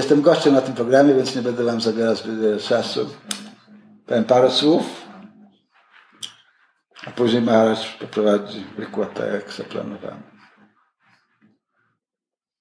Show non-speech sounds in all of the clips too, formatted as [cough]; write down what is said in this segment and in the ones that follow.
Jestem gościem na tym programie, więc nie będę Wam zabierał zbyt wiele czasu. Powiem parę słów, a później Maharaj poprowadzi wykład tak, jak zaplanowano.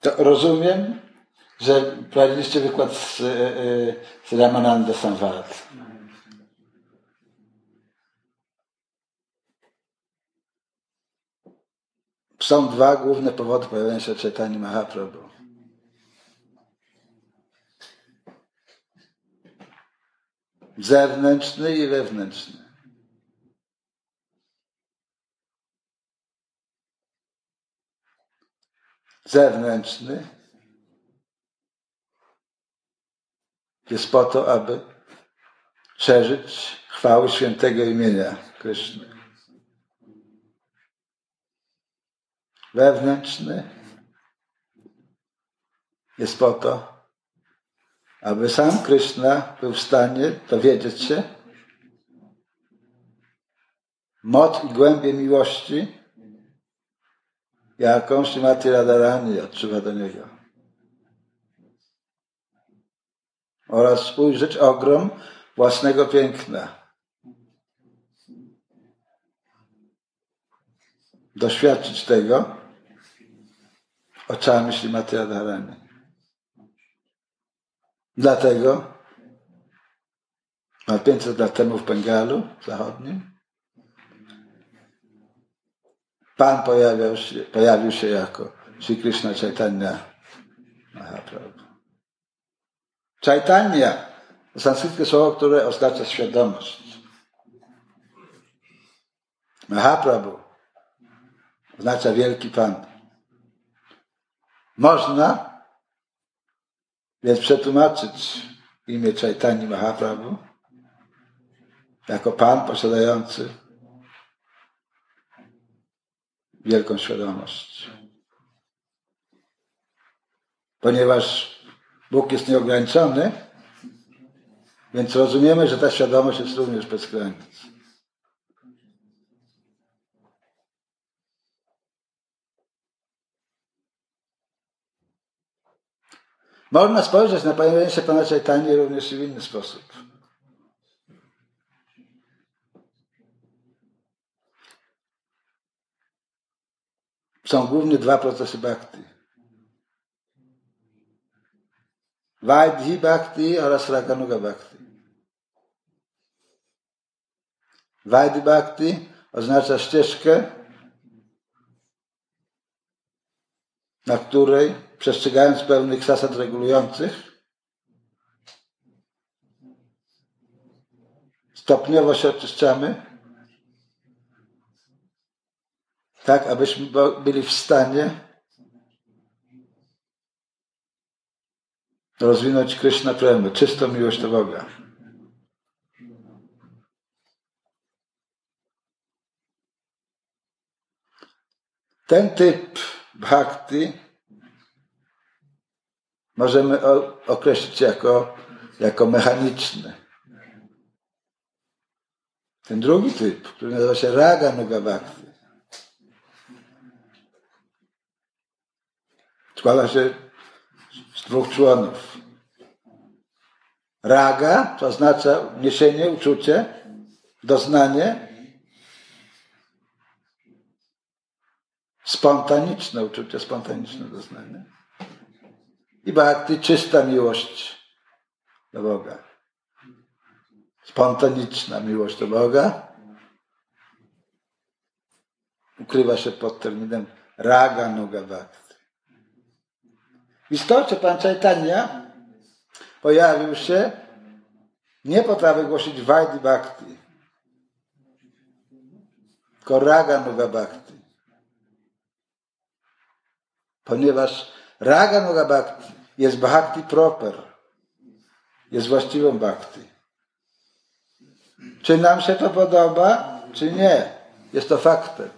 To rozumiem, że prowadziliście wykład z, e, e, z Ramananda Samvad. Są dwa główne powody pojawienia się Chaitanya Mahaprabhu. Zewnętrzny i wewnętrzny. Zewnętrzny jest po to, aby szerzyć chwały świętego imienia Kryszny. Wewnętrzny jest po to, aby sam Kryszna był w stanie dowiedzieć się moc i głębię miłości, jaką Śrimati Radharani odczuwa do niego. Oraz ujrzeć ogrom własnego piękna. Doświadczyć tego oczami Śrimati Radharani. Dlatego ponad 500 lat temu w Bengalu zachodnim Pan pojawił się, pojawił się jako Sri Krishna Chaitanya Mahaprabhu. Chaitanya to sanskrytkie słowo, które oznacza świadomość. Mahaprabhu oznacza wielki Pan. Można więc przetłumaczyć imię Chaitanya Mahaprabhu jako Pan posiadający wielką świadomość. Ponieważ Bóg jest nieograniczony, więc rozumiemy, że ta świadomość jest również bez granic. Można spojrzeć na pojawienie Pana Czajtanie również w inny sposób. Są głównie dwa procesy bhakti. Vaidhi bhakti oraz Raganuga bhakti. Vaidhi bhakti oznacza ścieżkę, na której, przestrzegając pewnych zasad regulujących, stopniowo się oczyszczamy, tak abyśmy byli w stanie rozwinąć Krishna Premę, czystą miłość do Boga. Ten typ bhakti możemy określić jako, jako mechaniczny. Ten drugi typ, który nazywa się Raga Nuga Bhakti, składa się z dwóch członów. Raga to oznacza niesienie, uczucie, doznanie, spontaniczne uczucie, spontaniczne doznanie. I bhakti, czysta miłość do Boga. Spontaniczna miłość do Boga ukrywa się pod terminem raga nuga bhakti. W istocie Pan Chaitanya pojawił się nie po to, aby głosić Vaidhi Bhakti, tylko Raga Nuga Bhakti. Ponieważ Raga Nuga Bhakti jest Bhakti proper, jest właściwą Bhakti. Czy nam się to podoba, czy nie? Jest to faktem.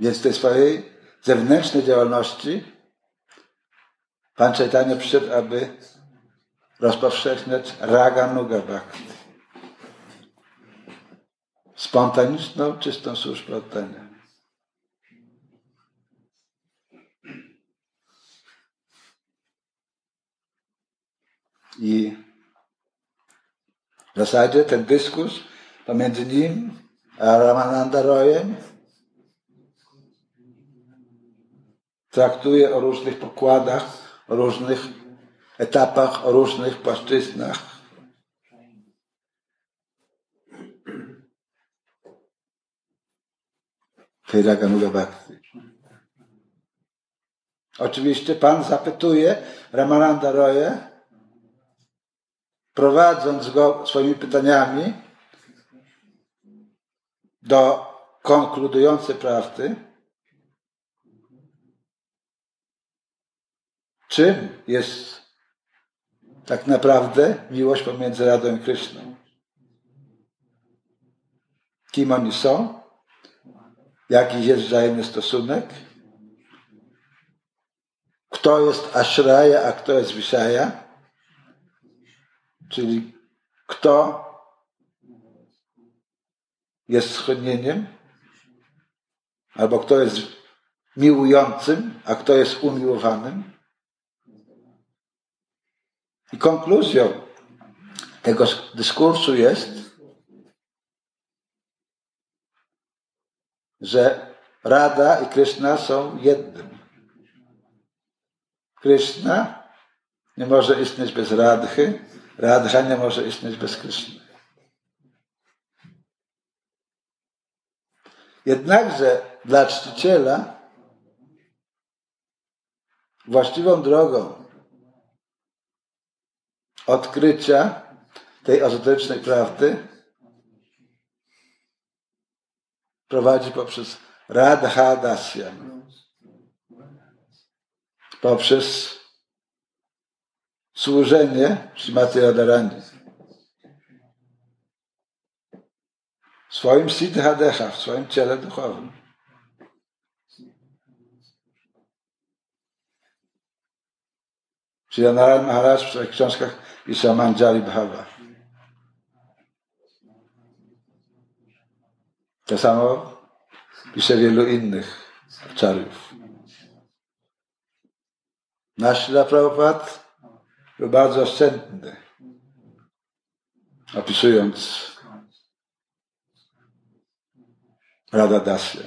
Więc w tej swojej zewnętrznej działalności Pan Chaitanya przyszedł, aby rozpowszechniać raga nuga bhakti. spontaniczną, czystą służbę oddania. I w zasadzie ten dyskurs pomiędzy nim a Ramananda Royem traktuje o różnych pokładach, o różnych etapach, o różnych płaszczyznach. tej Raganuga Bhakti. Oczywiście Pan zapytuje Ramananda Roye, prowadząc go swoimi pytaniami do konkludującej prawdy, czym jest tak naprawdę miłość pomiędzy Radą i Kryszną. Kim oni są? Jaki jest wzajemny stosunek? Kto jest Ashraya, a kto jest Vishaya? Czyli kto jest schronieniem, albo kto jest miłującym, a kto jest umiłowanym. I konkluzją tego dyskursu jest, że Rada i Krishna są jednym. Krishna nie może istnieć bez Radhy, Radha nie może istnieć bez Kryszny. Jednakże dla czciciela właściwą drogą odkrycia tej ezoterycznej prawdy prowadzi poprzez Radha Dasyam. Poprzez służenie Srimati Radharani. W swoim Siddhadeha, w swoim ciele duchowym. Czyli Narayan Maharaj w swoich książkach pisze Manjari Bhava. To samo pisze wielu innych czarów. Nasz Prabhupada był bardzo oszczędny, opisując Rada Dasya.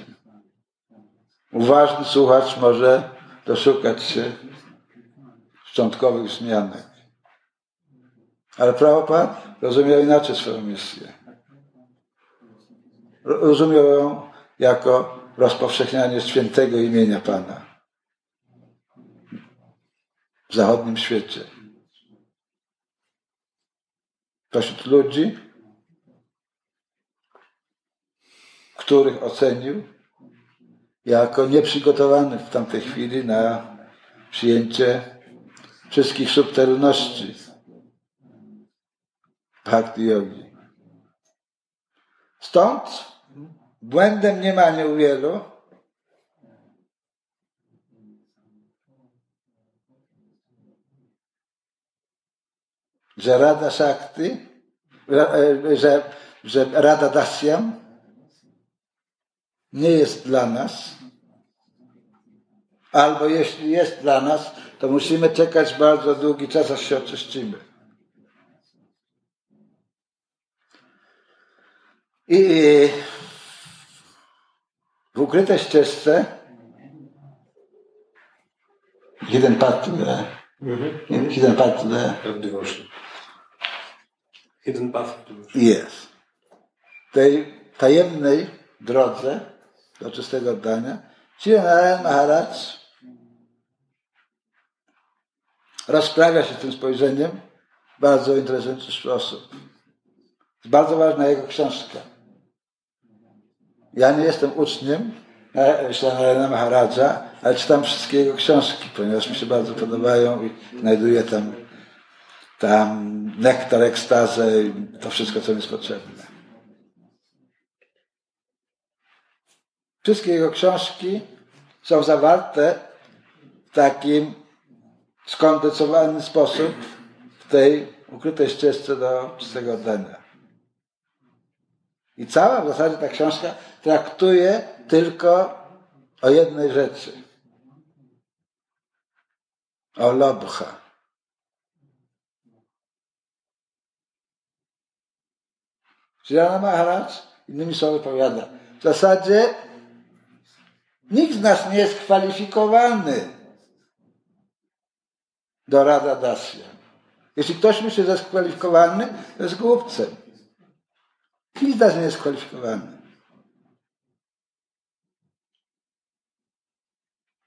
Uważny słuchacz może doszukać się szczątkowych zmianek. Ale Prabhupada rozumiał inaczej swoją misję. Rozumiał ją jako rozpowszechnianie świętego imienia Pana w zachodnim świecie pośród ludzi, których ocenił jako nieprzygotowany w tamtej chwili na przyjęcie wszystkich subtelności bhakti yogi. Stąd błędem mniemania u wielu że Rada Shakti, e, że, że Rada Dasyam nie jest dla nas, albo jeśli jest dla nas, to musimy czekać bardzo długi czas, aż się oczyścimy. I w ukrytej ścieżce jeden path to the devotion. Hidden path Jest. Tej tajemnej drodze do czystego oddania Narayan Maharaj rozprawia się tym spojrzeniem w bardzo interesujący sposób. Jest bardzo ważna jego książka. Ja nie jestem uczniem Narayana Maharadża, ale czytam wszystkie jego książki, ponieważ mi się bardzo podobają i znajduję tam tam nektar, ekstazę to wszystko, co mi jest potrzebne. Wszystkie jego książki są zawarte w takim skondensowany sposób w tej ukrytej ścieżce do czystego oddania. I cała w zasadzie ta książka traktuje tylko o jednej rzeczy. O lobcha. Srirana Maharaj innymi słowy powiada, w zasadzie nikt z nas nie jest kwalifikowany do Rada Dasya. Jeśli ktoś myśli, że jest kwalifikowany, to jest głupcem. Nikt nas nie jest kwalifikowany.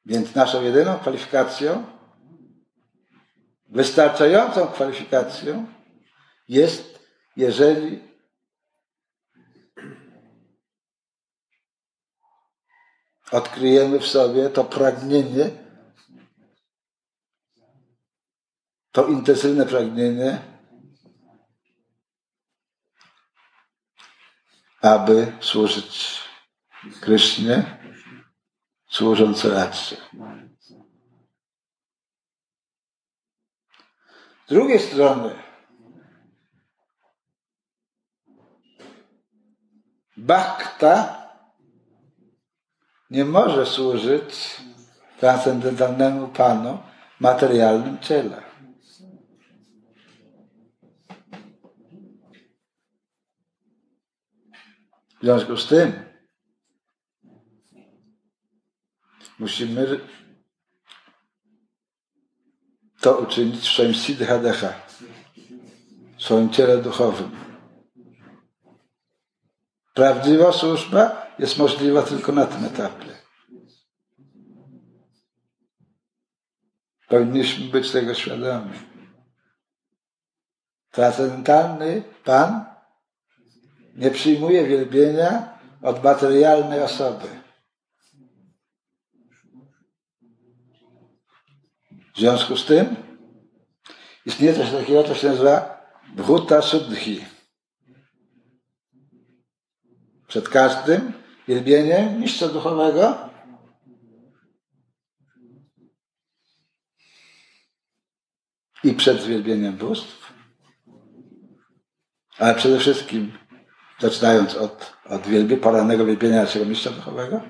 Więc naszą jedyną kwalifikacją, wystarczającą kwalifikacją jest, jeżeli odkryjemy w sobie to pragnienie, to intensywne pragnienie, aby służyć Krysznie, służąc racji. Z drugiej strony, bhakta nie może służyć transcendentalnemu Panu materialnym ciele. W związku z tym musimy to uczynić w swoim siddhadecha, w swoim ciele duchowym. Prawdziwa służba jest możliwa tylko na tym etapie. Powinniśmy być tego świadomi. Transcendentalny Pan nie przyjmuje wielbienia od materialnej osoby. W związku z tym istnieje coś takiego, co się nazywa Bhuta Suddhi. Przed każdym wielbieniem mistrza duchowego. I przed wielbieniem bóstw. Ale przede wszystkim, zaczynając od, od wielbi, porannego wielbienia naszego mistrza duchowego,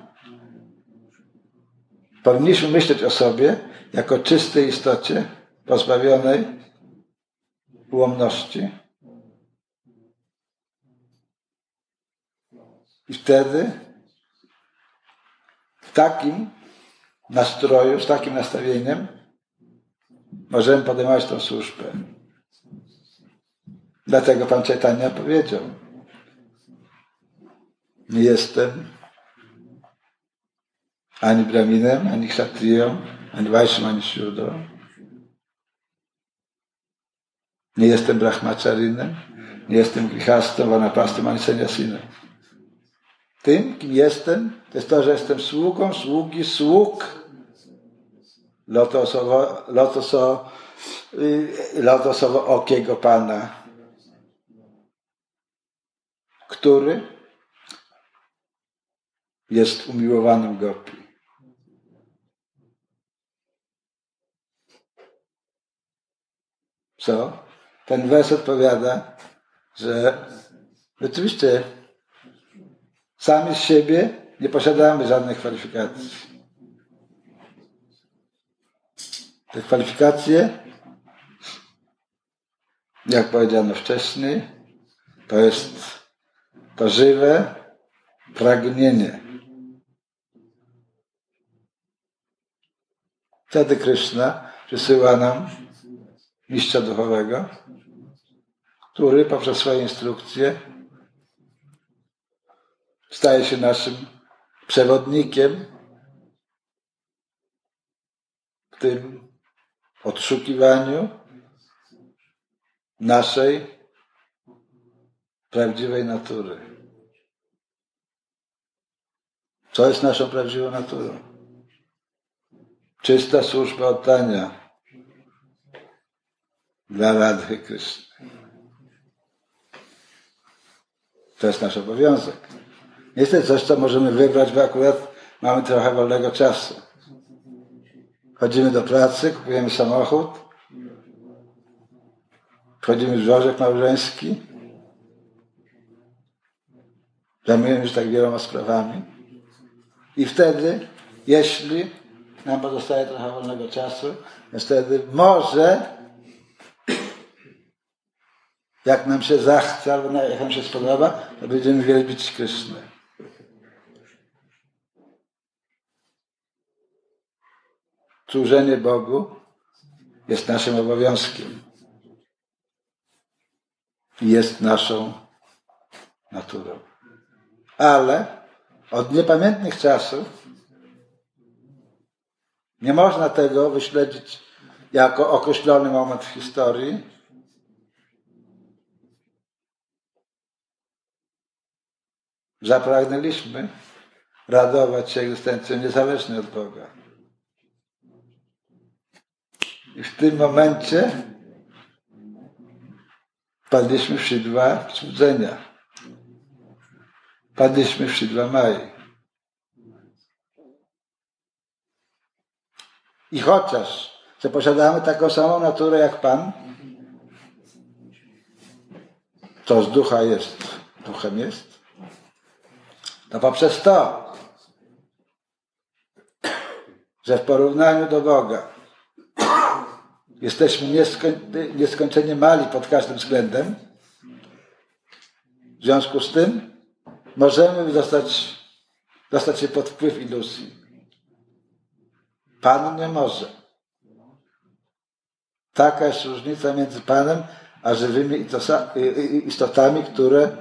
powinniśmy myśleć o sobie jako czystej istocie, pozbawionej ułomności, I wtedy w takim nastroju, z takim nastawieniem możemy podejmować tę służbę. Dlatego Pan Czajtania powiedział nie jestem ani Brahminem, ani Kshatriyą, ani Vaishnam, ani Shudrą. Nie jestem Brahmacharinem, nie jestem Grihastą, Vanapastą, ani Sanyasinem. Tym, kim jestem, to jest to, że jestem sługą, sługi, sług lotosowo, lotoso, y, lotosowo okiego Pana, który jest umiłowanym Gopi. Co? Ten wers odpowiada, że rzeczywiście Sami z siebie nie posiadamy żadnych kwalifikacji. Te kwalifikacje, jak powiedziano wcześniej, to jest to żywe pragnienie. Wtedy Kryszna przysyła nam mistrza duchowego, który poprzez swoje instrukcje staje się naszym przewodnikiem w tym odszukiwaniu naszej prawdziwej natury. Co jest naszą prawdziwą naturą? Czysta służba oddania dla Radhy Kryszny. To jest nasz obowiązek. Jest to coś, co możemy wybrać, bo akurat mamy trochę wolnego czasu. Chodzimy do pracy, kupujemy samochód, wchodzimy w żołek małżeński Zajmujemy się tak wieloma sprawami. I wtedy, jeśli nam pozostaje trochę wolnego czasu, wtedy może, jak nam się zachce, albo jak nam się spodoba, to będziemy wielbić Krysznę. Służenie Bogu jest naszym obowiązkiem. Jest naszą naturą. Ale od niepamiętnych czasów nie można tego wyśledzić jako określony moment w historii. Zapragnęliśmy radować się egzystencją niezależną od Boga. I w tym momencie padliśmy w szydła cudzenia. Padliśmy w szydła Mai. I chociaż, że posiadamy taką samą naturę jak Pan, to z ducha jest, duchem jest, to poprzez to, że w porównaniu do Boga jesteśmy nieskoń, nieskończenie mali pod każdym względem, w związku z tym możemy dostać, dostać się pod wpływ iluzji. Pan nie może. Taka jest różnica między Panem a żywymi istotami, które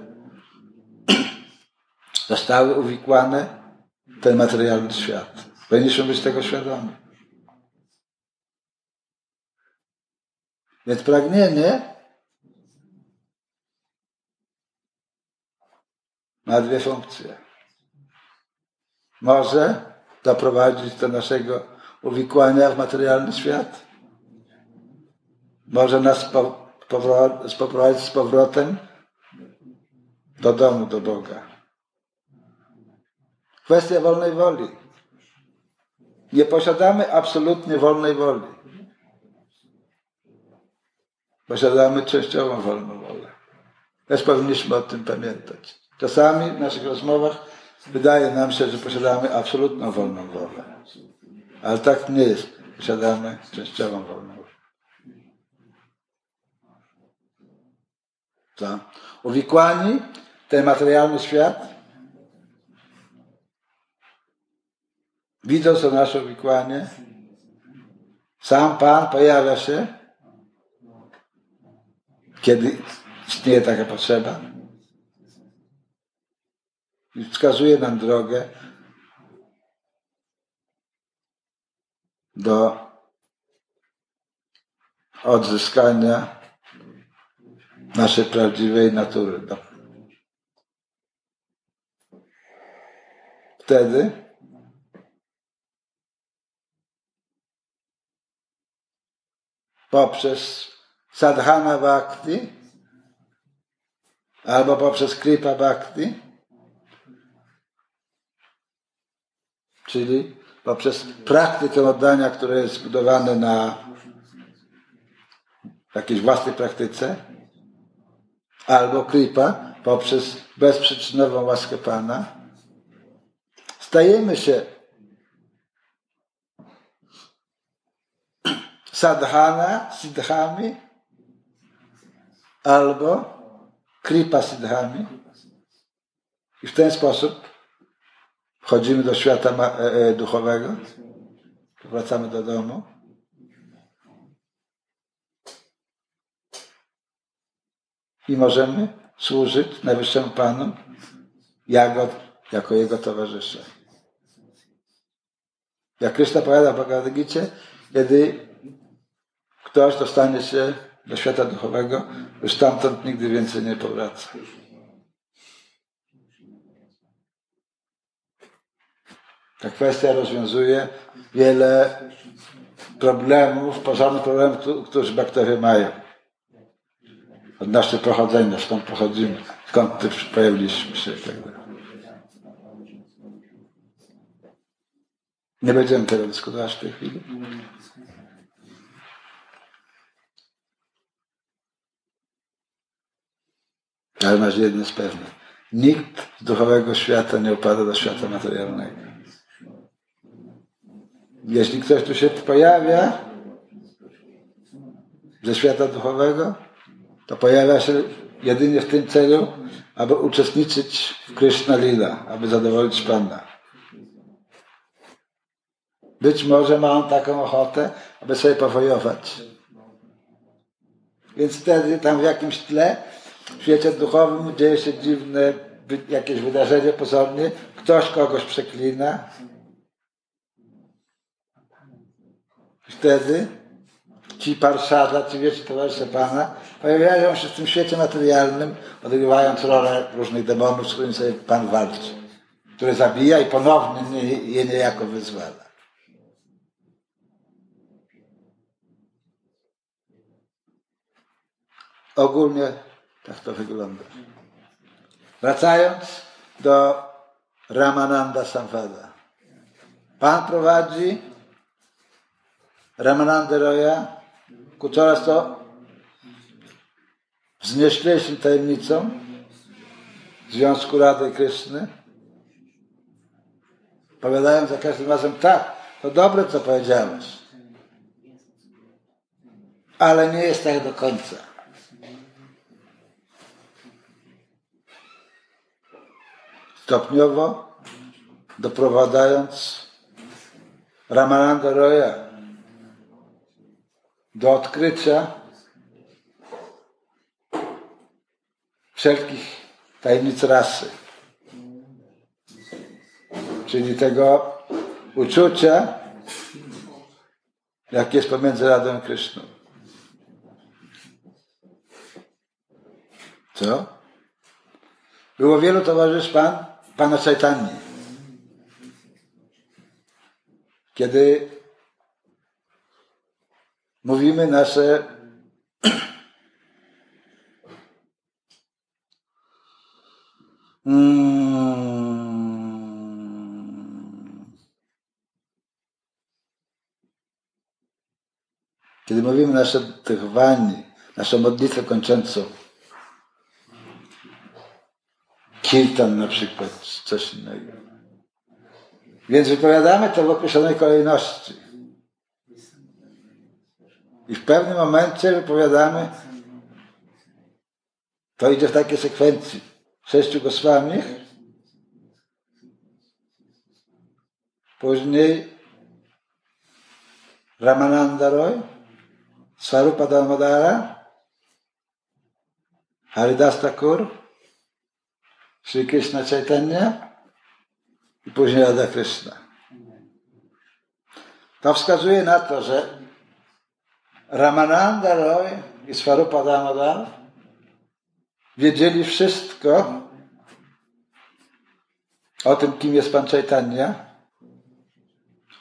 [clears throat] zostały uwikłane w ten materialny świat. Powinniśmy być tego świadomi. Więc pragnienie ma dwie funkcje. Może doprowadzić do naszego uwikłania w materialny świat. Może nas poprowadzić z powrotem do domu, do Boga. Kwestia wolnej woli. Nie posiadamy absolutnie wolnej woli. Posiadamy częściową wolną wolę. Też powinniśmy o tym pamiętać. Czasami w naszych rozmowach wydaje nam się, że posiadamy absolutną wolną wolę. Ale tak nie jest. Posiadamy częściową wolność. Co? Uwikłani ten materialny świat, widząc to nasze uwikłanie, sam Pan pojawia się, kiedy istnieje taka potrzeba i wskazuje nam drogę do odzyskania naszej prawdziwej natury. Wtedy poprzez sadhana bhakti albo poprzez kripa bhakti, czyli poprzez praktykę oddania, które jest zbudowane na jakiejś własnej praktyce, albo klipa poprzez bezprzyczynową łaskę Pana, stajemy się sadhana, siddhami, albo kripa siddhami. I w ten sposób Wchodzimy do świata e, e, duchowego, wracamy do domu. I możemy służyć Najwyższemu Panu jako, jako Jego towarzysze. Jak Krishna powiada w Bhagavad kiedy ktoś dostanie się do świata duchowego, już stamtąd nigdy więcej nie powraca. Ta kwestia rozwiązuje wiele problemów, porządnych problemów, którzy bakterie mają. Od naszego pochodzenia, skąd pochodzimy, skąd pojawiliśmy się i tak. Nie będziemy tego dyskutować w tej chwili. Ale masz jedno jest pewne. Nikt z duchowego świata nie upada do świata materialnego. Jeśli ktoś tu się pojawia ze świata duchowego, to pojawia się jedynie w tym celu, aby uczestniczyć w Krishna Lila, aby zadowolić Pana. Być może ma on taką ochotę, aby sobie powojować. Więc wtedy tam w jakimś tle, w świecie duchowym dzieje się dziwne jakieś wydarzenie pozornie, ktoś kogoś przeklina. Wtedy ci parszada, ci wiecie towarzysze Pana, pojawiają się w tym świecie materialnym, odgrywając rolę różnych demonów, z którymi sobie Pan walczy, które zabija i ponownie je niejako wyzwala. Ogólnie tak to wygląda. Wracając do Ramananda Samvada. Pan prowadzi Ramananda Roya ku coraz to wznieślejszym tajemnicom Związku Rady Kryszny, powiadając za każdym razem, tak, to dobre, co powiedziałeś, ale nie jest tak do końca. Stopniowo doprowadzając Ramananda Roya do odkrycia wszelkich tajemnic rasy. Czyli tego uczucia, jak jest pomiędzy Radą i Kryszną. Co? Było wielu towarzyszy pan, pana Czajtani. Kiedy mówimy nasze Hmm. Kiedy mówimy nasze trwanie, naszą modlitwę kończącą, kirtan na przykład, coś innego. Więc wypowiadamy to w określonej kolejności. I w pewnym momencie wypowiadamy, to idzie w takiej sekwencji sześciu Goswamich. Później Ramananda Roy, Swarupa Damodara, Haridas Thakur, Sri Krishna Chaitanya i później Radha Krishna. To wskazuje na to, że Ramananda Roy i Swarupa Damodara wiedzieli wszystko o tym, kim jest Pan Chaitanya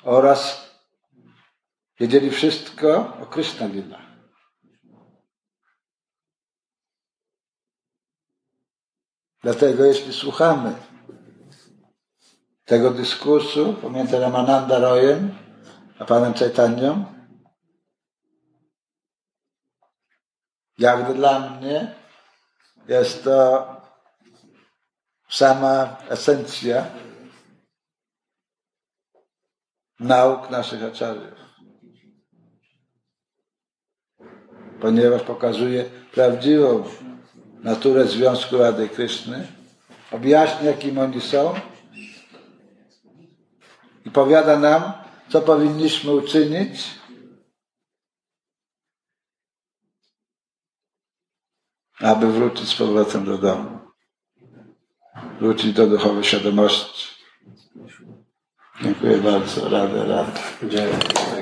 oraz wiedzieli wszystko o Krishna Lila. Dlatego jeśli słuchamy tego dyskursu pomiędzy Ramananda Royem a Panem Chaitanyą, jak dla mnie jest to sama esencja nauk naszych aczariów. Ponieważ pokazuje prawdziwą naturę Związku Rady Kryszny, objaśnia, jakim oni są i powiada nam, co powinniśmy uczynić, aby wrócić z powrotem do domu. Wrócić do duchowej świadomości. Dziękuję bardzo. Radę, radę. Dziękuję.